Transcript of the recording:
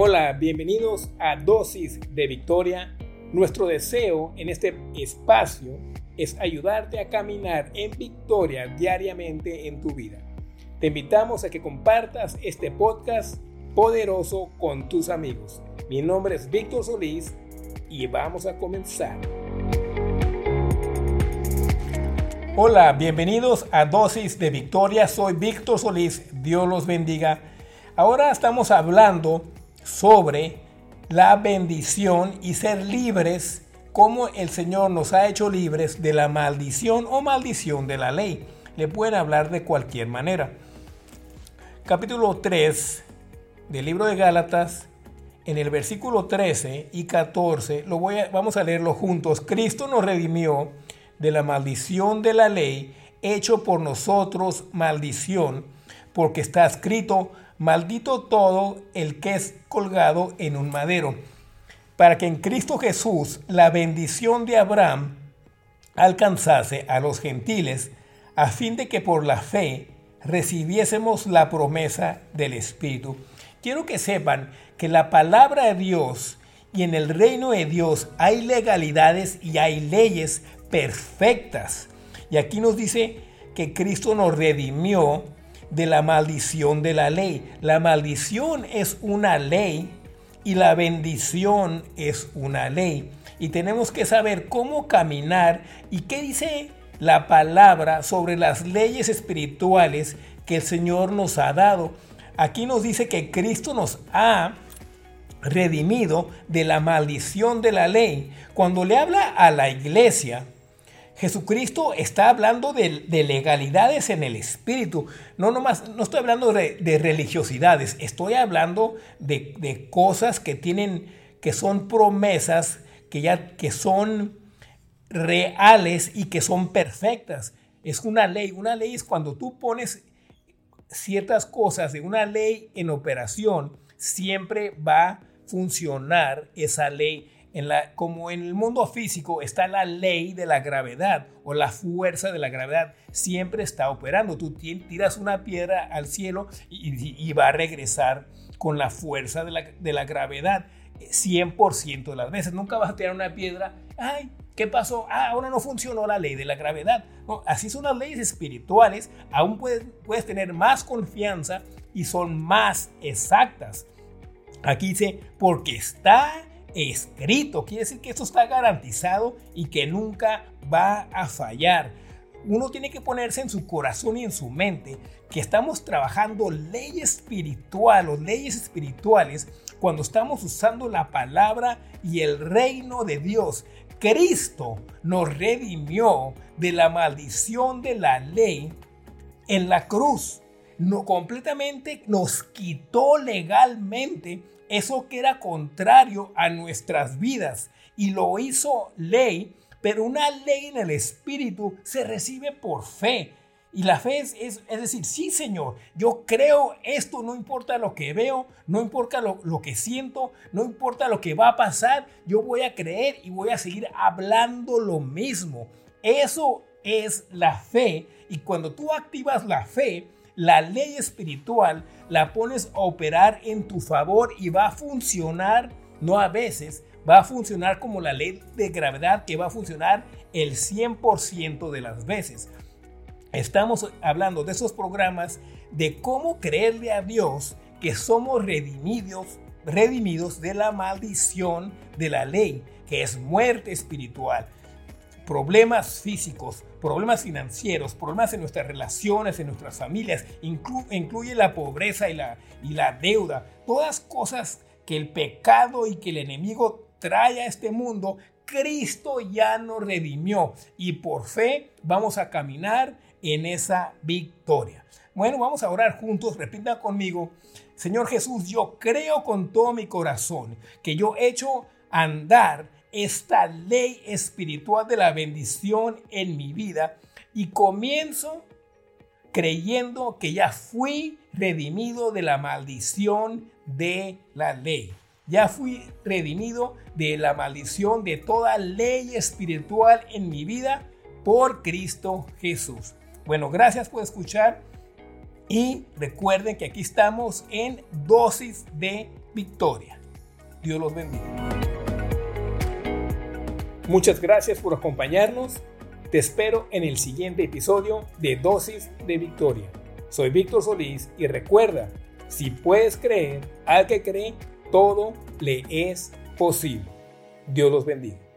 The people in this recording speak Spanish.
Hola, bienvenidos a Dosis de Victoria. Nuestro deseo en este espacio es ayudarte a caminar en victoria diariamente en tu vida. Te invitamos a que compartas este podcast poderoso con tus amigos. Mi nombre es Víctor Solís y vamos a comenzar. Hola, bienvenidos a Dosis de Victoria. Soy Víctor Solís. Dios los bendiga. Ahora estamos hablando sobre la bendición y ser libres como el Señor nos ha hecho libres de la maldición o maldición de la ley. Le pueden hablar de cualquier manera. Capítulo 3 del libro de Gálatas, en el versículo 13 y 14, lo voy vamos a leerlo juntos. Cristo nos redimió de la maldición de la ley, hecho por nosotros maldición, porque está escrito, maldito todo el que es colgado en un madero, para que en Cristo Jesús la bendición de Abraham alcanzase a los gentiles, a fin de que por la fe recibiésemos la promesa del Espíritu. Quiero que sepan que la palabra de Dios y en el reino de Dios hay legalidades y hay leyes perfectas. Y aquí nos dice que Cristo nos redimió de la maldición de la ley. La maldición es una ley y la bendición es una ley. Y tenemos que saber cómo caminar y qué dice la palabra sobre las leyes espirituales que el Señor nos ha dado. Aquí nos dice que Cristo nos ha redimido de la maldición de la ley. Cuando le habla a la iglesia, Jesucristo está hablando de, legalidades en el espíritu. No, nomás, no estoy hablando de, religiosidades, estoy hablando de, cosas que tienen, que son promesas, que ya que son reales y que son perfectas. Es una ley. Una ley es cuando tú pones ciertas cosas de una ley en operación, siempre va a funcionar esa ley como en el mundo físico está la ley de la gravedad o la fuerza de la gravedad, siempre está operando. Tú tiras una piedra al cielo y, va a regresar con la fuerza de la, de la gravedad 100% de las veces. Nunca vas a tirar una piedra, ay, ¿Qué pasó? Ah, ahora no funcionó la ley de la gravedad. así son las leyes espirituales. Aún puedes, puedes tener más confianza y son más exactas. Aquí dice, porque está escrito. Quiere decir que esto está garantizado y que nunca va a fallar. Uno tiene que ponerse en su corazón y en su mente que estamos trabajando ley espiritual o leyes espirituales cuando estamos usando la palabra y el reino de Dios. Cristo nos redimió de la maldición de la ley en la cruz. No, completamente nos quitó legalmente eso que era contrario a nuestras vidas y lo hizo ley, pero una ley en el Espíritu se recibe por fe. Y la fe es, es, decir, sí Señor, yo creo esto, no importa lo que veo, no importa lo, lo que siento, no importa lo que va a pasar, yo voy a creer y voy a seguir hablando lo mismo. Eso es la fe. Y cuando tú activas la fe, la ley espiritual la pones a operar en tu favor y va a funcionar, no a veces, va a funcionar como la ley de gravedad que va a funcionar el 100% de las veces. Estamos hablando de esos programas de cómo creerle a Dios que somos redimidos, redimidos de la maldición de la ley, que es muerte espiritual problemas físicos, problemas financieros, problemas en nuestras relaciones, en nuestras familias, incluye la pobreza y la, y la deuda, todas cosas que el pecado y que el enemigo trae a este mundo, Cristo ya nos redimió y por fe vamos a caminar en esa victoria. Bueno, vamos a orar juntos, repita conmigo, Señor Jesús, yo creo con todo mi corazón que yo he hecho andar esta ley espiritual de la bendición en mi vida y comienzo creyendo que ya fui redimido de la maldición de la ley. Ya fui redimido de la maldición de toda ley espiritual en mi vida por Cristo Jesús. Bueno, gracias por escuchar Y recuerden que aquí estamos en dosis de victoria. Dios los bendiga. Muchas gracias por acompañarnos. Te espero en el siguiente episodio de Dosis de Victoria. Soy Víctor Solís y recuerda, si puedes creer, al que cree, todo le es posible. Dios los bendiga.